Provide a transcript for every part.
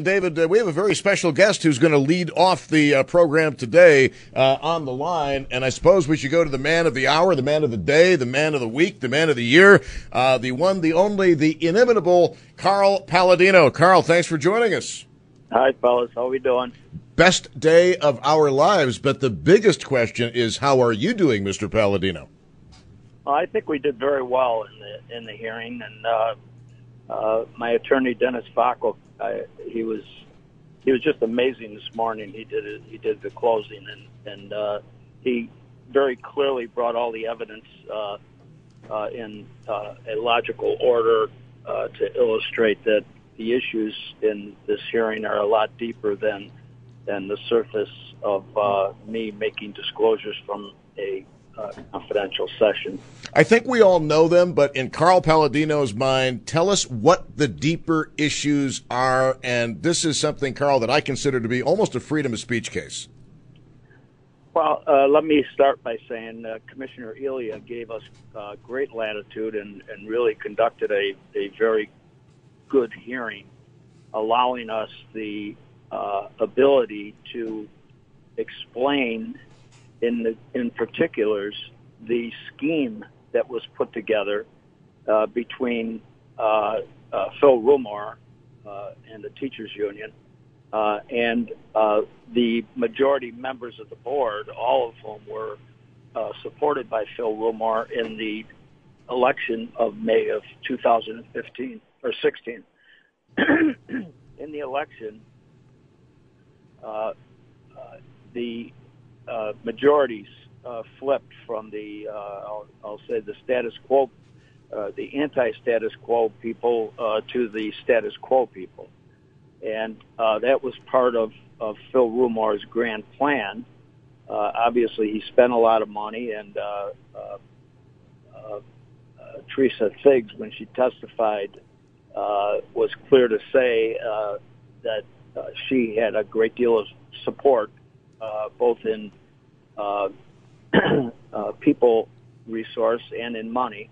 David, uh, we have a very special guest who's going to lead off the uh, program today uh, on the line, and I suppose we should go to the man of the hour, the man of the day, the man of the week, the man of the year, uh, the one, the only, the inimitable Carl Paladino. Carl, thanks for joining us. Hi, fellas. How we doing? Best day of our lives, but the biggest question is, how are you doing, Mr. Paladino? Well, I think we did very well in the in the hearing, and uh, my attorney Dennis Vacco, he was he was just amazing this morning. He did it, he did the closing, and and uh, he very clearly brought all the evidence uh, uh, in uh, a logical order uh, to illustrate that the issues in this hearing are a lot deeper than than the surface of uh, me making disclosures from a uh, confidential session. I think we all know them, but in Carl Paladino's mind, tell us what the deeper issues are. And this is something, Carl, that I consider to be almost a freedom of speech case. Well, uh, let me start by saying uh, Commissioner Elia gave us uh, great latitude and, and really conducted a, a very good hearing, allowing us the uh, ability to explain in the, in particulars the scheme that was put together uh, between uh, uh, Phil Rumore uh, and the teachers union uh, and uh, the majority members of the board, all of whom were supported by Phil Rumore in the election of May of 2015 or 16. in the election, the uh, majorities uh, flipped from the, uh, I'll, I'll, say, the status quo, uh, the anti-status quo people uh, to the status quo people, and uh, that was part of, of Phil Rumore's grand plan. obviously, he spent a lot of money, and Teresa Figs, when she testified, was clear to say that she had a great deal of support uh, both in uh, uh, people resource and in money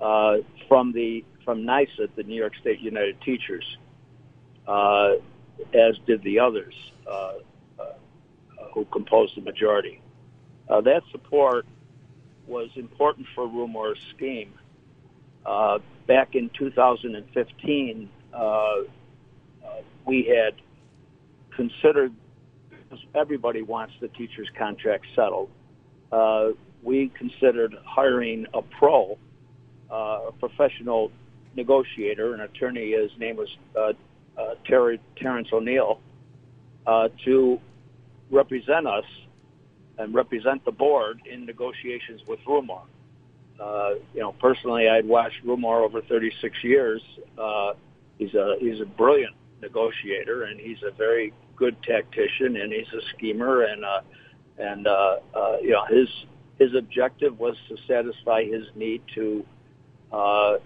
uh, from the from NYSUT, the New York State United Teachers, uh, as did the others uh, uh, who composed the majority. Uh, that support was important for Rumore's scheme. Uh, back in 2015, uh, uh, we had considered everybody wants the teacher's contract settled. Uh, we considered hiring a pro, uh, a professional negotiator, an attorney. His name was uh, uh, Terry, Terrence O'Neill, uh, to represent us and represent the board in negotiations with Rumore. Uh, you know, personally, I'd watched Rumore over 36 years. Uh, he's a he's a brilliant negotiator, and he's a very good tactician and he's a schemer and uh, and uh, uh, you know his his objective was to satisfy his need to uh, uh,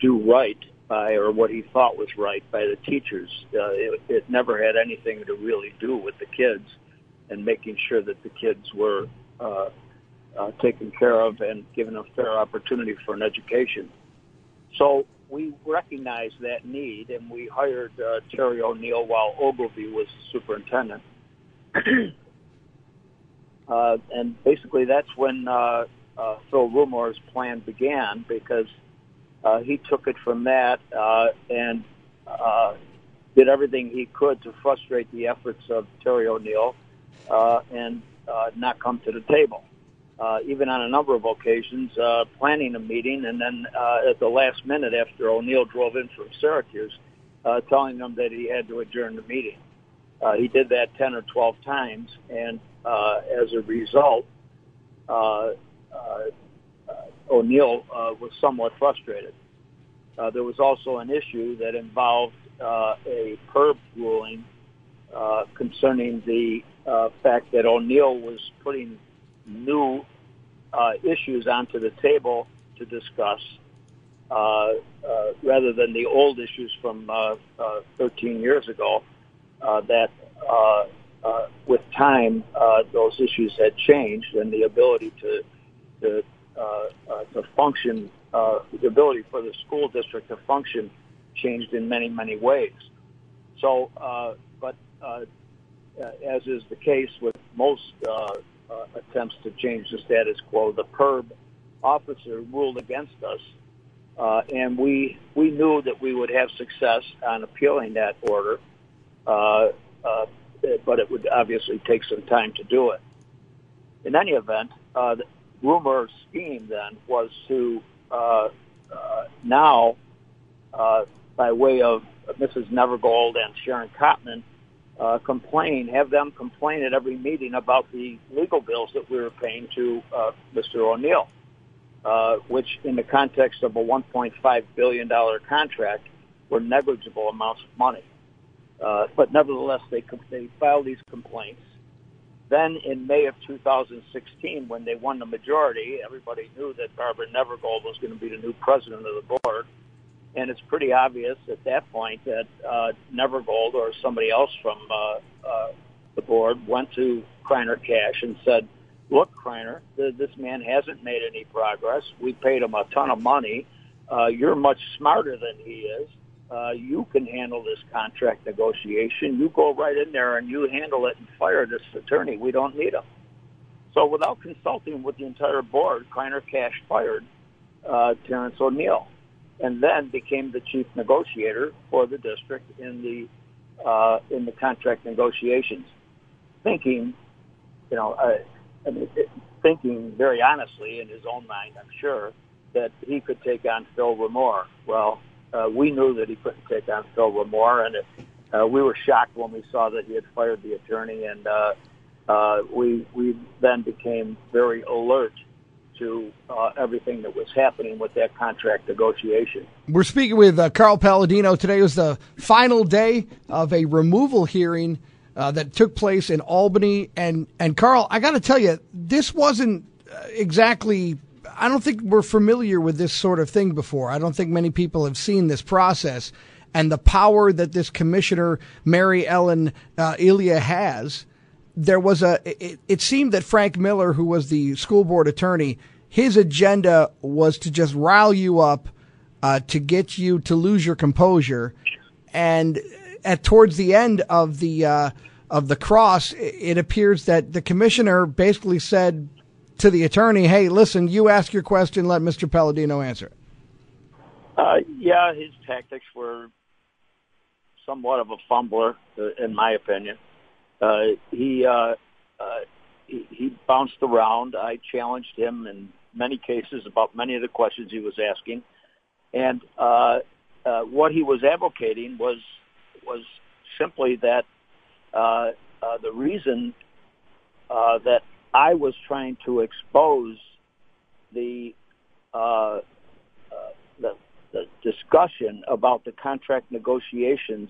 do right by or what he thought was right by the teachers. Uh, it, it never had anything to really do with the kids and making sure that the kids were uh, uh, taken care of and given a fair opportunity for an education. So we recognized that need and we hired uh, Terry O'Neill while Ogilvie was superintendent. uh, and basically that's when uh, uh, Phil Rumore's plan began because uh, he took it from that uh, and uh, did everything he could to frustrate the efforts of Terry O'Neill uh, and uh, not come to the table uh, even on a number of occasions, uh, planning a meeting, and then uh, at the last minute after O'Neill drove in from Syracuse, uh, telling them that he had to adjourn the meeting. Uh, he did that 10 or 12 times, and uh, as a result, uh, uh, O'Neill uh, was somewhat frustrated. Uh, there was also an issue that involved uh, a PERB ruling uh, concerning the uh, fact that O'Neill was putting new uh, issues onto the table to discuss uh, uh, rather than the old issues from uh, uh, 13 years ago. Uh, that with time, those issues had changed, and the ability to to to function, the ability for the school district to function, changed in many many ways. So, but as is the case with most uh, attempts to change the status quo. The PERB officer ruled against us, uh, and we we knew that we would have success on appealing that order, uh, uh, but it would obviously take some time to do it. In any event, uh, the Rumore scheme then was to uh, now, by way of Mrs. Nevergold and Sharon Cottman, uh, complain, have them complain at every meeting about the legal bills that we were paying to uh, Mr. O'Neill, uh, which, in the context of a 1.5 billion dollar contract, were negligible amounts of money. Uh, but nevertheless, they they filed these complaints. Then, in May of 2016, when they won the majority, everybody knew that Barbara Nevergold was going to be the new president of the board and it's pretty obvious at that point that uh, Nevergold or somebody else from uh, uh, the board went to Kriner Cash and said, "Look, Kriner, th- this man hasn't made any progress. We paid him a ton of money. Uh, you're much smarter than he is. Uh, you can handle this contract negotiation. You go right in there and you handle it and fire this attorney. We don't need him." So, without consulting with the entire board, Kriner Cash fired uh, Terrence O'Neill and then became the chief negotiator for the district in the uh, in the contract negotiations, thinking, you know, uh, I mean, thinking very honestly in his own mind, I'm sure, that he could take on Phil Rumore. Well, uh, we knew that he couldn't take on Phil Rumore, and it, uh, we were shocked when we saw that he had fired the attorney, and uh, uh, we we then became very alert to uh, everything that was happening with that contract negotiation. We're speaking with uh, Carl Paladino. Today was the final day of a removal hearing uh, that took place in Albany. And, and Carl, I got to tell you, this wasn't uh, exactly. I don't think we're familiar with this sort of thing before. I don't think many people have seen this process and the power that this commissioner, Mary Ellen uh, Elia, has there was a it, it, seemed that Frank Miller, who was the school board attorney, his agenda was to just rile you up, uh, to get you to lose your composure, and at towards the end of the uh, of the cross, it appears that the commissioner basically said to the attorney, "Hey, listen, you ask your question, let Mr. Paladino answer." Uh, yeah, his tactics were somewhat of a fumbler, uh, in my opinion. Uh, he, uh, uh, he he bounced around. I challenged him in many cases about many of the questions he was asking, and uh, uh, what he was advocating was was simply that uh, uh, the reason uh, that I was trying to expose the, uh, uh, the the discussion about the contract negotiations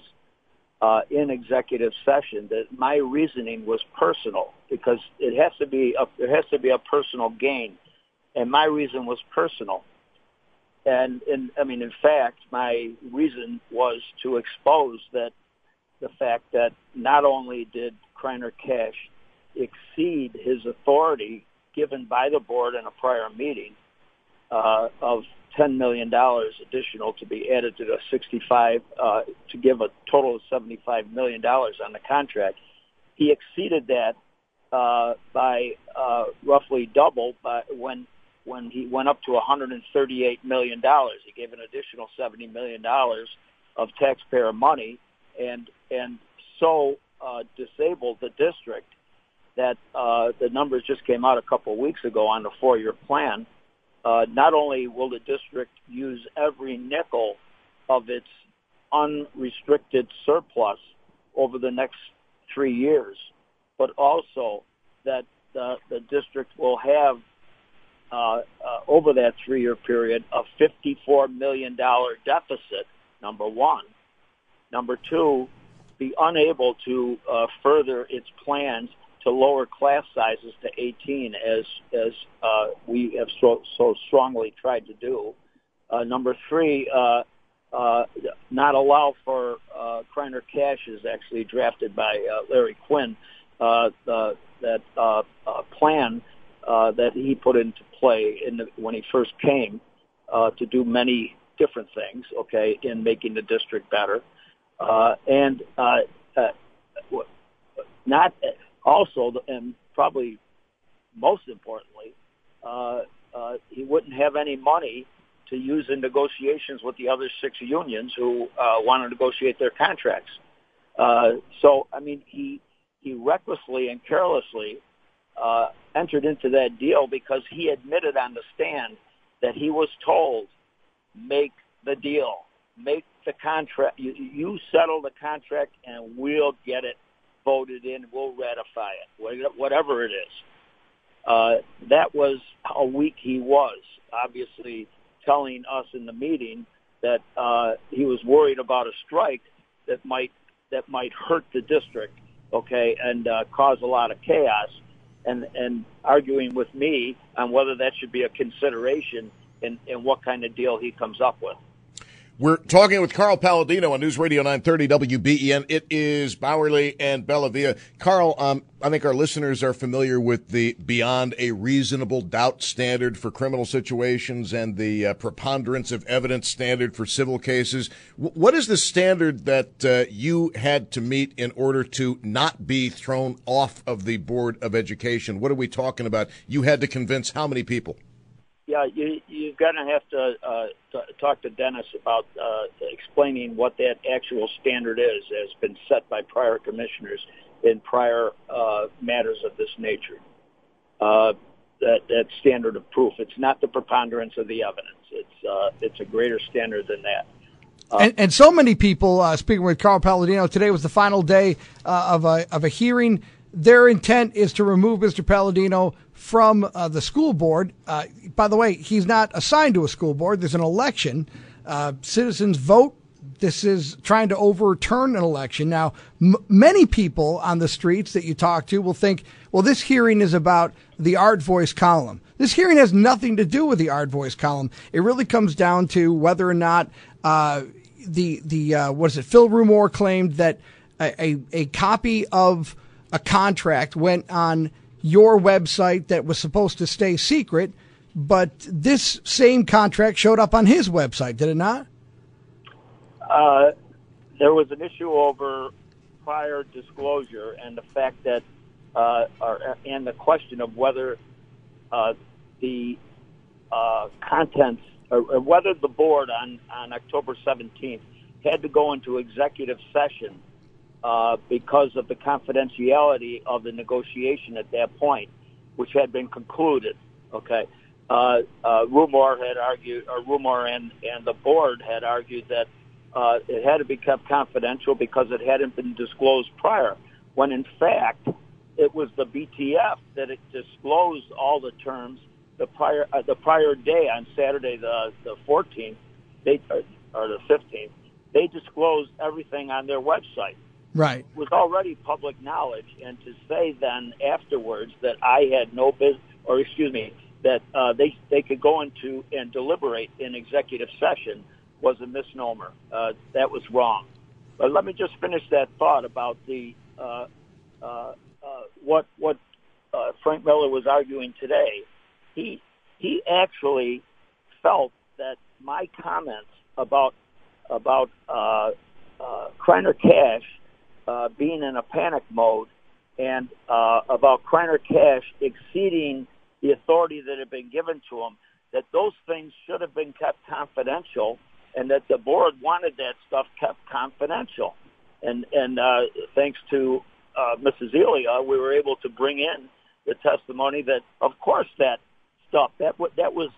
uh, in executive session that my reasoning was personal because it has to be a, there has to be a personal gain, and my reason was personal. And, I mean, in fact, my reason was to expose that the fact that not only did Kriner Cash exceed his authority given by the board in a prior meeting uh, of $10 million additional to be added to the 65 uh, to give a total of $75 million on the contract. He exceeded that uh, by uh, roughly double by when when he went up to 138 million dollars. He gave an additional 70 million dollars of taxpayer money, and and so uh, disabled the district that uh, the numbers just came out a couple of weeks ago on the four-year plan uh, not only will the district use every nickel of its unrestricted surplus over the next three years, but also that the, the district will have uh, uh, over that three-year period a $54 million deficit, number one. Number two, be unable to uh, further its plans to lower class sizes to 18 as as uh, we have so, so strongly tried to do. Uh, number three, uh, uh, not allow for uh, Kriner Cash is actually drafted by uh, Larry Quinn. Uh, the, that uh, uh, plan uh, that he put into play in the, when he first came uh, to do many different things. Okay, in making the district better, uh, and uh, uh, not also, and probably most importantly, uh, uh, he wouldn't have any money to use in negotiations with the other six unions who uh, want to negotiate their contracts. Uh, so, I mean, he he recklessly and carelessly uh, entered into that deal because he admitted on the stand that he was told, make the deal, make the contract, you, you settle the contract, and we'll get it voted in, we'll ratify it, whatever it is. Uh, that was how weak he was. Obviously, telling us in the meeting that uh, he was worried about a strike that might that might hurt the district, okay, and uh, cause a lot of chaos, and and arguing with me on whether that should be a consideration in, in what kind of deal he comes up with. We're talking with Carl Paladino on News Radio 930 WBEN. It is Bauerle and Bellavia. Carl, um, I think our listeners are familiar with the beyond a reasonable doubt standard for criminal situations and the uh, preponderance of evidence standard for civil cases. W- what is the standard that uh, you had to meet in order to not be thrown off of the Board of Education? What are we talking about? You had to convince how many people? Yeah, you you're gonna have to uh, t- talk to Dennis about uh, explaining what that actual standard is, that has been set by prior commissioners in prior uh, matters of this nature. Uh, that that standard of proof. It's not the preponderance of the evidence. It's uh, it's a greater standard than that. Uh, and, and, so many people, uh, speaking with Carl Paladino today was the final day uh, of a of a hearing. Their intent is to remove Mr. Paladino from uh, the school board. Uh, by the way, he's not assigned to a school board. There's an election. Uh, citizens vote. This is trying to overturn an election. Now, m- many people on the streets that you talk to will think, well, this hearing is about the Art Voice column. This hearing has nothing to do with the Art Voice column. It really comes down to whether or not uh, the the uh, what is it? Phil Rumore claimed that a, a, a copy of a contract went on your website that was supposed to stay secret, but this same contract showed up on his website, did it not? Uh, there was an issue over prior disclosure and the fact that, uh, or, and the question of whether uh, the uh, contents, or, or whether the board on, on October 17th had to go into executive session uh, because of the confidentiality of the negotiation at that point, which had been concluded. Okay. Uh, uh, Rumore had argued, or Rumore and, and the board had argued that uh, it had to be kept confidential because it hadn't been disclosed prior, when in fact it was the BTF that it disclosed all the terms the prior uh, the prior day on Saturday the the 14th, they or, or the 15th. They disclosed everything on their website. Right. Was already public knowledge, and to say then afterwards that I had no business, or excuse me, that uh, they they could go into and deliberate in executive session was a misnomer. Uh, that was wrong. But let me just finish that thought about the uh, uh, uh, what what uh, Frank Miller was arguing today. He he actually felt that my comments about about Kriner Cash uh, being in a panic mode and uh, about Kriner Cash exceeding the authority that had been given to him, that those things should have been kept confidential and that the board wanted that stuff kept confidential. And, and uh, thanks to uh, Mrs. Elia, we were able to bring in the testimony that, of course, that stuff that w- that was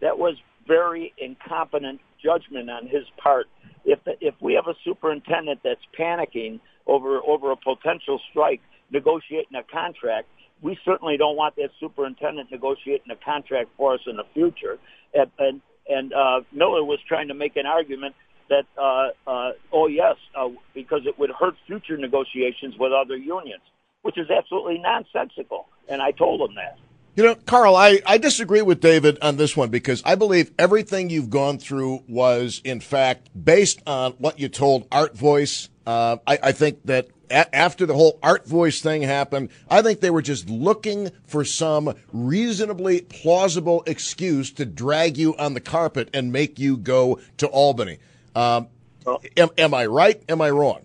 that was very incompetent judgment on his part. If if we have a superintendent that's panicking over over a potential strike negotiating a contract. We certainly don't want that superintendent negotiating a contract for us in the future. And and, and uh, Miller was trying to make an argument that, uh, uh, oh yes, uh, because it would hurt future negotiations with other unions, which is absolutely nonsensical. And I told him that. You know, Carl, I, I disagree with David on this one because I believe everything you've gone through was, in fact, based on what you told Art Voice. Uh, I, I think that a- after the whole Art Voice thing happened, I think they were just looking for some reasonably plausible excuse to drag you on the carpet and make you go to Albany. Um, Well- am, am I right? Am I wrong?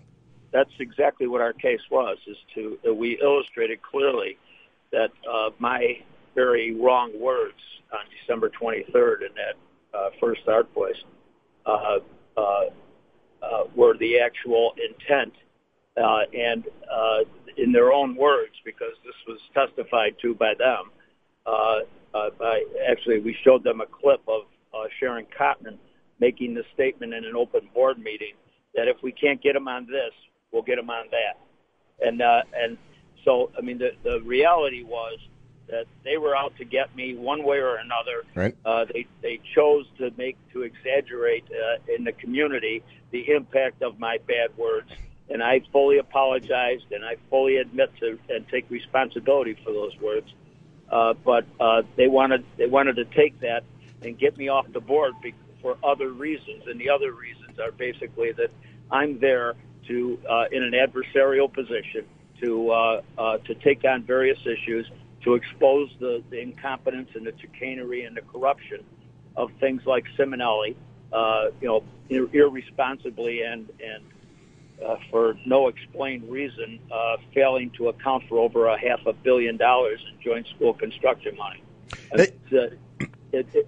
That's exactly what our case was. Is to uh, we illustrated clearly that uh, my very wrong words on December 23rd in that uh, first art voice uh, were the actual intent, uh, and uh, in their own words, because this was testified to by them. Uh, uh, by actually, we showed them a clip of uh, Sharon Cottman making the statement in an open board meeting that if we can't get them on this, we'll get them on that. And uh, and so, I mean, the the reality was that they were out to get me one way or another. Right. Uh, they they chose to make to exaggerate uh, in the community the impact of my bad words, and I fully apologized and I fully admit to and take responsibility for those words. Uh, but uh, they wanted they wanted to take that and get me off the board be- for other reasons, and the other reasons are basically that I'm there to uh, in an adversarial position to uh, uh, to take on various issues, to expose the, the incompetence and the chicanery and the corruption of things like Simonelli, uh, you know, ir- irresponsibly and and uh, for no explained reason, uh, failing to account for over a half a billion dollars in joint school construction money. Uh, it, it, you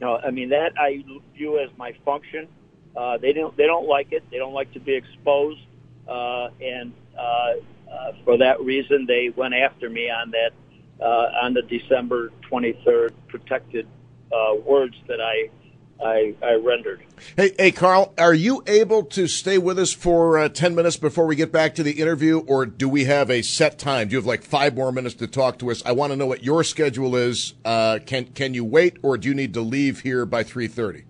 know, I mean that I view as my function. Uh, they don't they don't like it. They don't like to be exposed, uh, and uh, for that reason, they went after me on that uh, on the December 23rd protected uh, words that I I, I rendered. Hey, hey, Carl, are you able to stay with us for uh, 10 minutes before we get back to the interview, or do we have a set time? Do you have like five more minutes to talk to us? I want to know what your schedule is. Uh, can, can you wait, or do you need to leave here by 3.30?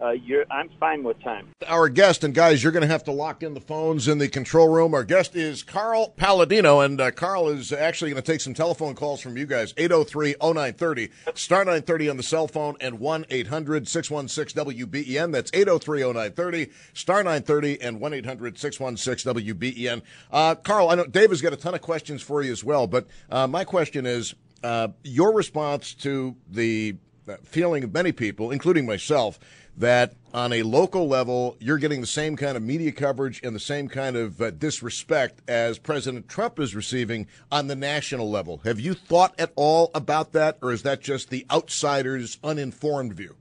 Uh, I'm fine with time. Our guest, and guys, you're going to have to lock in the phones in the control room. Our guest is Carl Paladino, and uh, Carl is actually going to take some telephone calls from you guys. 803-0930, star 930 on the cell phone, and 1-800-616-WBEN. That's 803-0930, star 930, and 1-800-616-WBEN. Uh, Carl, I know Dave has got a ton of questions for you as well, but uh, my question is, uh, your response to the feeling of many people, including myself, that on a local level, you're getting the same kind of media coverage and the same kind of uh, disrespect as President Trump is receiving on the national level. Have you thought at all about that, or is that just the outsider's uninformed view?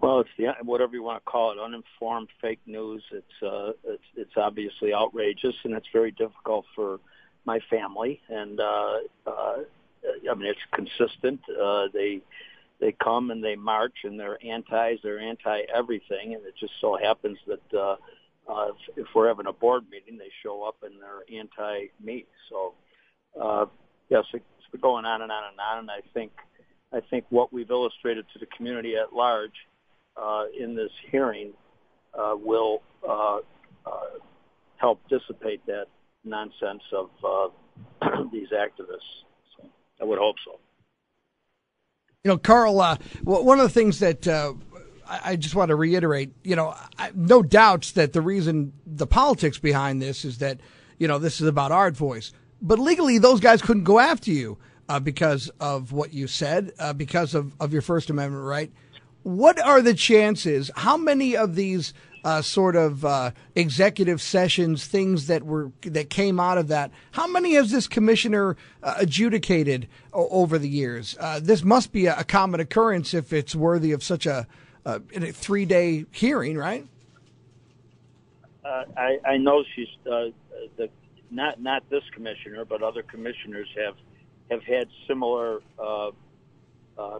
Well, it's the whatever you want to call it, uninformed fake news. It's uh, it's it's obviously outrageous, and it's very difficult for my family. And uh, uh, I mean, it's consistent. Uh, they they come and they march, and they're antis, they're anti everything, and it just so happens that uh, uh, if, if we're having a board meeting, they show up and they're anti me. So uh, yes, it's been going on and on and on, and I think I think what we've illustrated to the community at large uh, in this hearing uh, will uh, uh, help dissipate that nonsense of uh, these activists. I would hope so. You know, Carl, uh, one of the things that uh, I, I just want to reiterate, you know, I, no doubts that the reason the politics behind this is that, you know, this is about art voice. But legally, those guys couldn't go after you uh, because of what you said, uh, because of, of your First Amendment right. What are the chances? How many of these uh, sort of uh, executive sessions, things that were that came out of that. How many has this commissioner uh, adjudicated o- over the years? Uh, this must be a, a, common occurrence if it's worthy of such a, a three day hearing, right? Uh, I, I know she's uh, the not not this commissioner, but other commissioners have have had similar uh,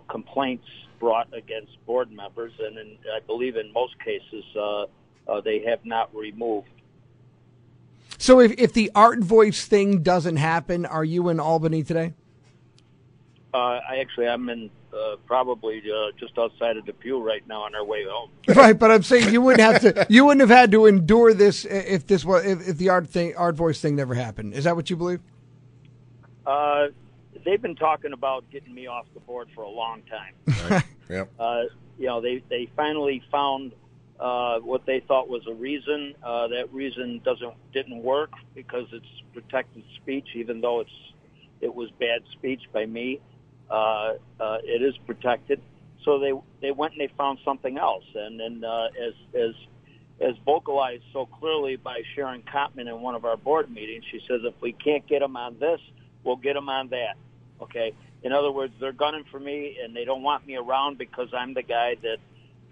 complaints brought against board members, and in, I believe in most cases uh, uh, they have not removed. So, if, if the art voice thing doesn't happen, are you in Albany today? Uh, I actually I'm in uh, probably uh, just outside of Depew right now on our way home. Right, but I'm saying you wouldn't have to. You wouldn't have had to endure this if this was if, if the art thing, art voice thing never happened. Is that what you believe? They've been talking about getting me off the board for a long time. Right. yep. Uh, you know, they they finally found uh, what they thought was a reason. Uh, that reason doesn't didn't work because it's protected speech, even though it's it was bad speech by me. Uh, uh, it is protected. So they they went and they found something else, and then uh, as as as vocalized so clearly by Sharon Cottman in one of our board meetings, she says if we can't get them on this, we'll get them on that. Okay. In other words, they're gunning for me, and they don't want me around because I'm the guy that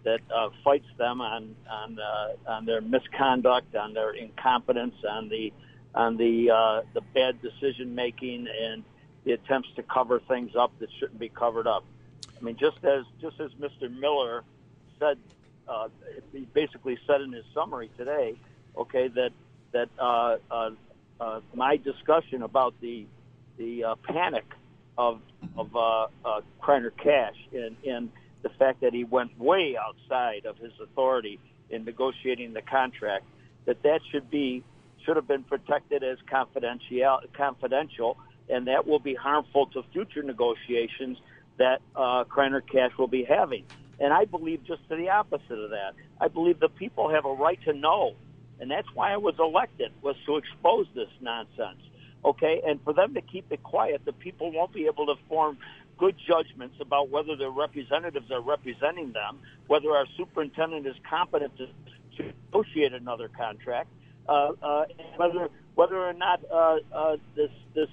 that uh, fights them on on uh, on their misconduct, on their incompetence, on the on the uh, the bad decision making, and the attempts to cover things up that shouldn't be covered up. I mean, just as just as Mr. Miller said, uh, he basically said in his summary today, okay, that that uh, uh, uh, my discussion about the the uh, panic of of uh, uh, Kriner Cash and and the fact that he went way outside of his authority in negotiating the contract, that that should be should have been protected as confidential confidential, and that will be harmful to future negotiations that uh, Kriner Cash will be having. And I believe just to the opposite of that. I believe the people have a right to know, and that's why I was elected was to expose this nonsense okay? And for them to keep it quiet, the people won't be able to form good judgments about whether their representatives are representing them, whether our superintendent is competent to, to negotiate another contract, uh, uh, whether whether or not uh, uh, this this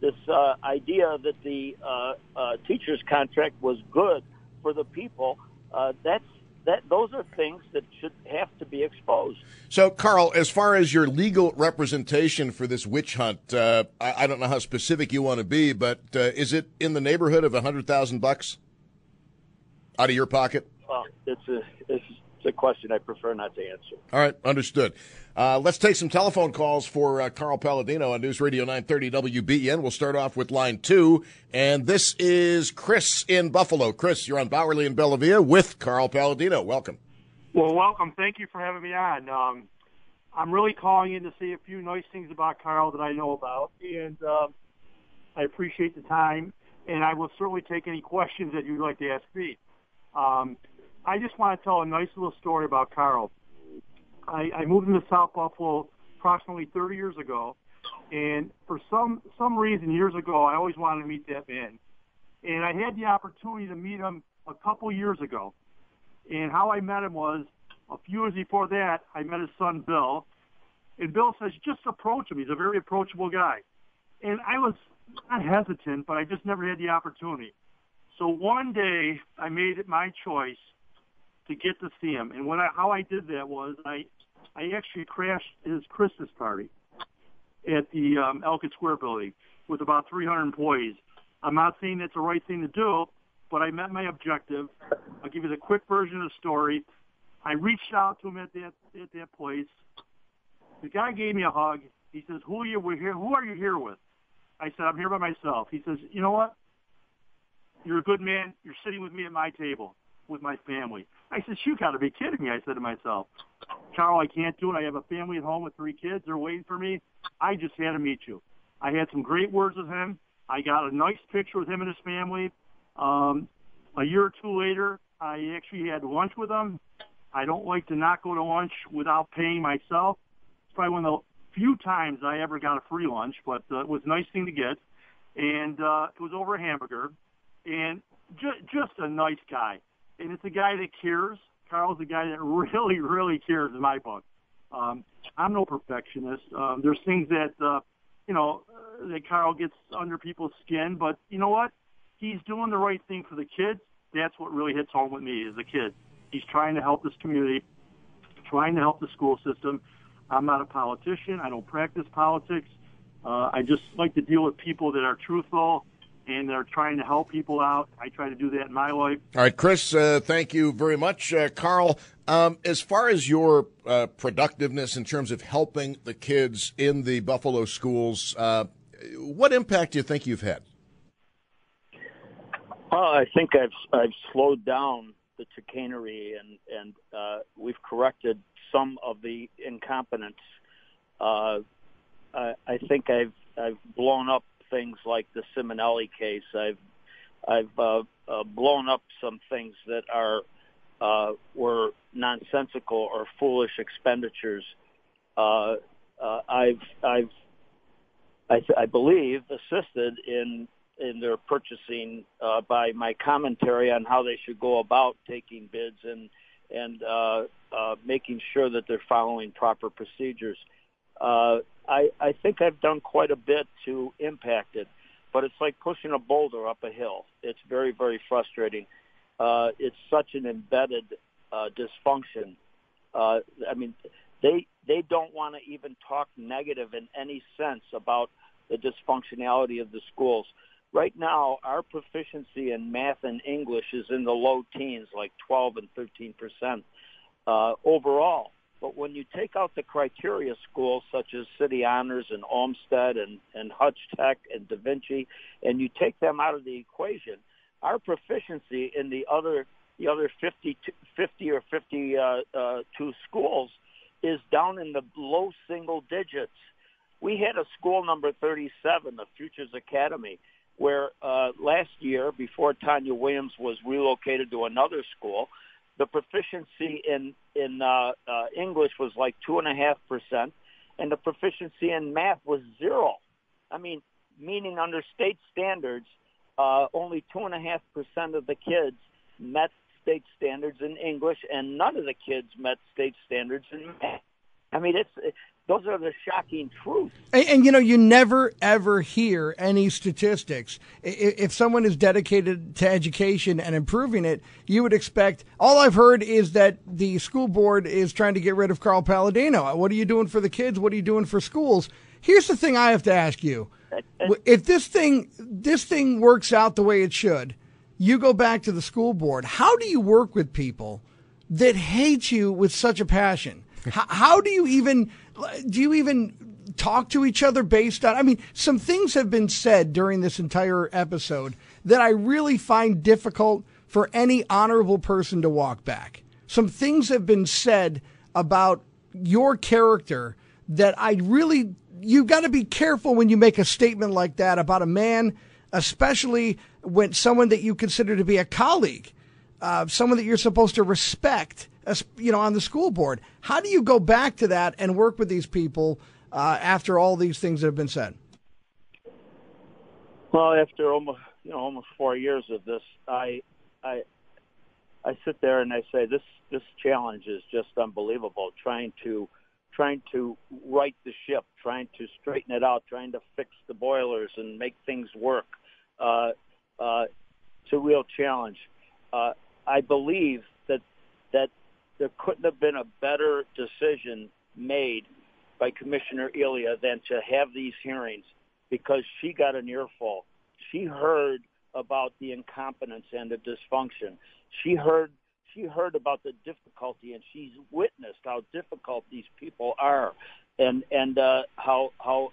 this uh, idea that the uh, uh, teacher's contract was good for the people. Uh, that's that those are things that should have to be exposed. So, Carl, as far as your legal representation for this witch hunt, uh, I, I, don't know how specific you want to be, but uh, is it in the neighborhood of a hundred thousand bucks out of your pocket? Well, it's a it's it's a question I prefer not to answer. All right, understood. Uh, let's take some telephone calls for uh, Carl Paladino on News Radio 930 WBEN. We'll start off with line two, and this is Chris in Buffalo. Chris, you're on Bauerle and Bellavia with Carl Paladino. Welcome. Well, welcome. Thank you for having me on. Um, I'm really calling in to say a few nice things about Carl that I know about, and um, I appreciate the time, and I will certainly take any questions that you'd like to ask me. Um, I just want to tell a nice little story about Carl. I, I moved into South Buffalo approximately 30 years ago, and for some some reason years ago, I always wanted to meet that man, and I had the opportunity to meet him a couple years ago. And how I met him was a few years before that, I met his son Bill, and Bill says just approach him. He's a very approachable guy, and I was not hesitant, but I just never had the opportunity. So one day, I made it my choice to get to see him. And what I, how I did that was I I actually crashed his Christmas party at the um, Ellicott Square building with about 300 employees. I'm not saying that's the right thing to do, but I met my objective. I'll give you the quick version of the story. I reached out to him at that at that place. The guy gave me a hug. He says, "Who are you? We're here. Who are you here with?" I said, "I'm here by myself." He says, "You know what? You're a good man. You're sitting with me at my table with my family." I said, you got to be kidding me. I said to myself, Carl, I can't do it. I have a family at home with three kids. They're waiting for me. I just had to meet you. I had some great words with him. I got a nice picture with him and his family. Um, a year or two later, I actually had lunch with him. I don't like to not go to lunch without paying myself. It's probably one of the few times I ever got a free lunch, but uh, it was a nice thing to get. And uh, it was over a hamburger. And ju- just a nice guy and it's a guy that cares. Carl's a guy that really, really cares in my book. Um, I'm no perfectionist. Um, there's things that, uh, you know, uh, that Carl gets under people's skin, but you know what? He's doing the right thing for the kids. That's what really hits home with me as a kid. He's trying to help this community, trying to help the school system. I'm not a politician. I don't practice politics. Uh, I just like to deal with people that are truthful and they're trying to help people out. I try to do that in my life. All right, Chris, uh, thank you very much. Uh, Carl, um, as far as your uh, productiveness in terms of helping the kids in the Buffalo schools, uh, what impact do you think you've had? Well, I think I've I've slowed down the chicanery and and uh, we've corrected some of the incompetence. Uh, I, I think I've I've blown up things like the Simonelli case. I've I've uh, uh, blown up some things that are uh, were nonsensical or foolish expenditures. Uh, uh, I've I've I, th- I believe assisted in in their purchasing uh, by my commentary on how they should go about taking bids and and uh, uh, making sure that they're following proper procedures. Uh, I, I think I've done quite a bit to impact it, but it's like pushing a boulder up a hill. It's very, very frustrating. Uh, it's such an embedded uh, dysfunction. Uh, I mean, they they don't want to even talk negative in any sense about the dysfunctionality of the schools. Right now, our proficiency in math and English is in the low teens, like 12 and 13 percent uh, overall. But when you take out the criteria schools such as City Honors and Olmsted and, and Hutch Tech and Da Vinci, and you take them out of the equation, our proficiency in the other the other 50, 50 or 52 uh, uh, schools is down in the low single digits. We had a school number 37, the Futures Academy, where uh, last year, before Tanya Williams was relocated to another school, the proficiency in in uh, uh, English was like two and a half percent, and the proficiency in math was zero. I mean, meaning under state standards, uh, only two and a half percent of the kids met state standards in English, and none of the kids met state standards in math. I mean, it's those are the shocking truths. And, and, you know, you never ever hear any statistics. If someone is dedicated to education and improving it, you would expect. All I've heard is that the school board is trying to get rid of Carl Paladino. What are you doing for the kids? What are you doing for schools? Here's the thing I have to ask you: If this thing this thing works out the way it should, you go back to the school board. How do you work with people that hate you with such a passion? How, how do you even do you even talk to each other based on? I mean, some things have been said during this entire episode that I really find difficult for any honorable person to walk back. Some things have been said about your character that I really you've got to be careful when you make a statement like that about a man, especially when someone that you consider to be a colleague, uh, someone that you're supposed to respect you know, on the school board. How do you go back to that and work with these people uh, after all these things that have been said? Well, after almost you know almost four years of this, I I I sit there and I say this this challenge is just unbelievable. Trying to trying to right the ship, trying to straighten it out, trying to fix the boilers and make things work. Uh, uh, it's a real challenge. Uh, I believe that that there couldn't have been a better decision made by Commissioner Elia than to have these hearings because she got an earful. She heard about the incompetence and the dysfunction. She heard she heard about the difficulty and she's witnessed how difficult these people are and and uh, how how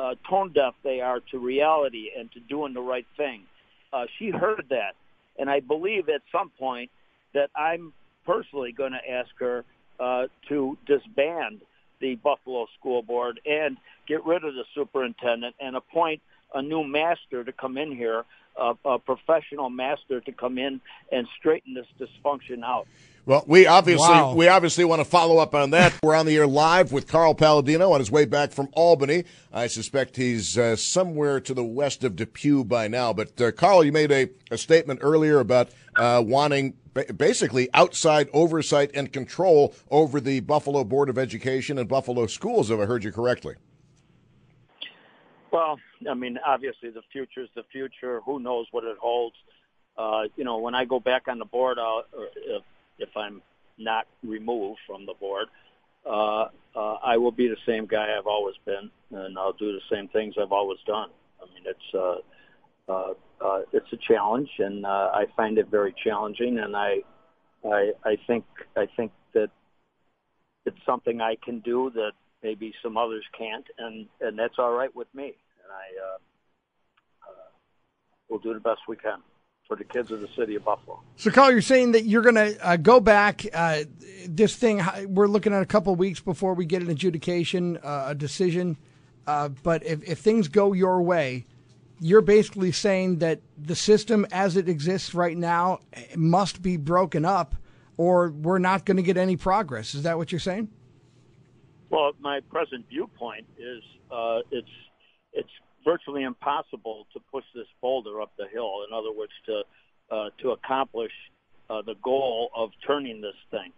uh, tone deaf they are to reality and to doing the right thing. Uh, she heard that, and I believe at some point that I'm personally going to ask her uh, to disband the Buffalo School Board and get rid of the superintendent and appoint a new master to come in here, uh, a professional master to come in and straighten this dysfunction out. Well, we obviously wow. we obviously want to follow up on that. We're on the air live with Carl Paladino on his way back from Albany. I suspect he's uh, somewhere to the west of Depew by now. But uh, Carl, you made a, a statement earlier about uh, wanting basically outside oversight and control over the Buffalo Board of Education and Buffalo schools, if I heard you correctly. Well, I mean, obviously the future is the future. Who knows what it holds? Uh, you know, when I go back on the board, I'll, if if I'm not removed from the board, uh, uh, I will be the same guy I've always been, and I'll do the same things I've always done. I mean, it's uh, uh, uh, it's a challenge, and uh, I find it very challenging, and I, I, I think I think that it's something I can do that maybe some others can't, and and that's all right with me, and I, uh, uh, we'll do the best we can. for the kids of the city of Buffalo. So, Carl, you're saying that you're going to uh, go back. Uh, this thing, we're looking at a couple weeks before we get an adjudication, uh, a decision. Uh, but if, if things go your way, you're basically saying that the system as it exists right now must be broken up, or we're not going to get any progress. Is that what you're saying? Well, my present viewpoint is uh, it's it's virtually impossible to push this boulder up the hill. In other words, to uh, to accomplish uh, the goal of turning this thing.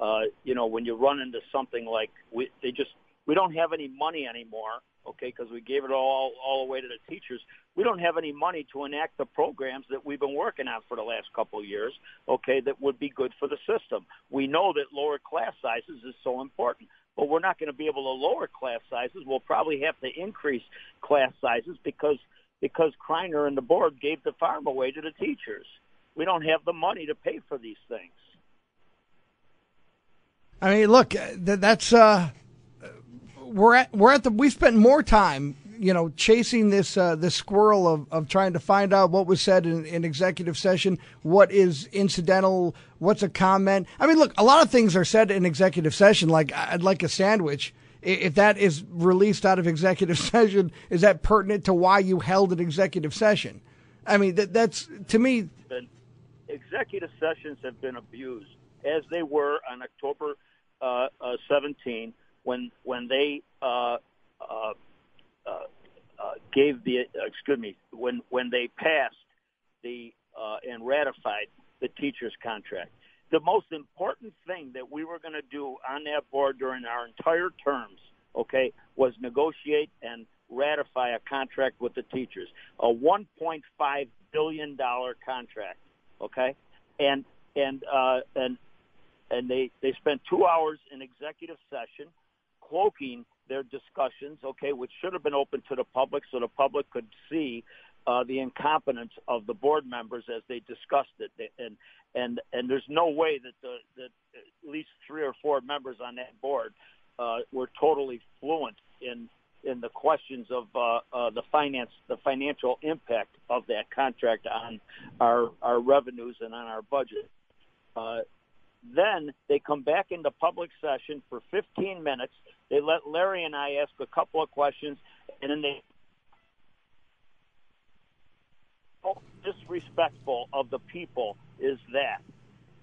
Uh, you know, when you run into something like we, they just we don't have any money anymore. Okay, because we gave it all all the way to the teachers. We don't have any money to enact the programs that we've been working on for the last couple of years. Okay, that would be good for the system. We know that lower class sizes is so important but we're not going to be able to lower class sizes. We'll probably have to increase class sizes because because Kriner and the board gave the farm away to the teachers. We don't have the money to pay for these things. I mean, look, that's uh, we're at we're at the we spent more time you know, chasing this uh, this squirrel of, of trying to find out what was said in, in executive session, what is incidental, what's a comment. I mean, look, a lot of things are said in executive session, like I'd like a sandwich. If that is released out of executive session, is that pertinent to why you held an executive session? I mean, that, that's to me. Executive sessions have been abused, as they were on October uh, uh, 17 when when they uh, uh uh, uh, gave the uh, excuse me when when they passed the and ratified the teachers contract. The most important thing that we were going to do on that board during our entire terms, okay, was negotiate and ratify a contract with the teachers, a 1.5 billion dollar contract, okay, and and uh, and and they they spent two hours in executive session cloaking their discussions, okay, which should have been open to the public so the public could see uh, the incompetence of the board members as they discussed it. And and and there's no way that the that at least three or four members on that board uh, were totally fluent in in the questions of uh, uh, the finance, the financial impact of that contract on our our revenues and on our budget. Uh, then they come back into public session for 15 minutes. They let Larry and I ask a couple of questions, and then they disrespectful of the people is that?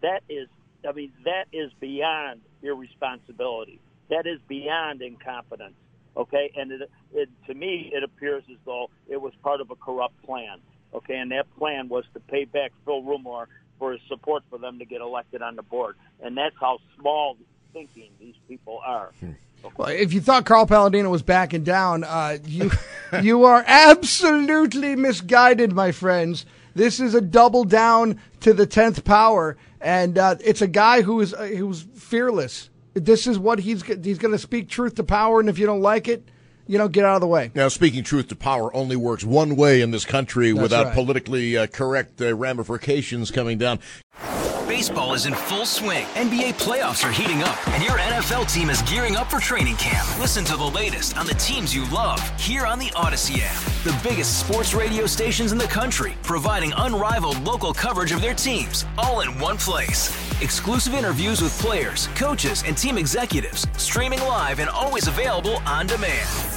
That is, I mean, that is beyond irresponsibility. That is beyond incompetence. Okay, and it, it, to me, it appears as though it was part of a corrupt plan. Okay, and that plan was to pay back Phil Rumore for his support for them to get elected on the board. And that's how small thinking these people are. Hmm. Well, if you thought Carl Paladino was backing down, uh, you you are absolutely misguided, my friends. This is a double down to the tenth power, and uh, it's a guy who is uh, who's fearless. This is what he's he's going to speak truth to power, and if you don't like it, you know, get out of the way. Now, speaking truth to power only works one way in this country That's without right. politically uh, correct uh, ramifications coming down. Baseball is in full swing. NBA playoffs are heating up, and your NFL team is gearing up for training camp. Listen to the latest on the teams you love here on the Audacy app. The biggest sports radio stations in the country, providing unrivaled local coverage of their teams, all in one place. Exclusive interviews with players, coaches, and team executives, streaming live and always available on demand.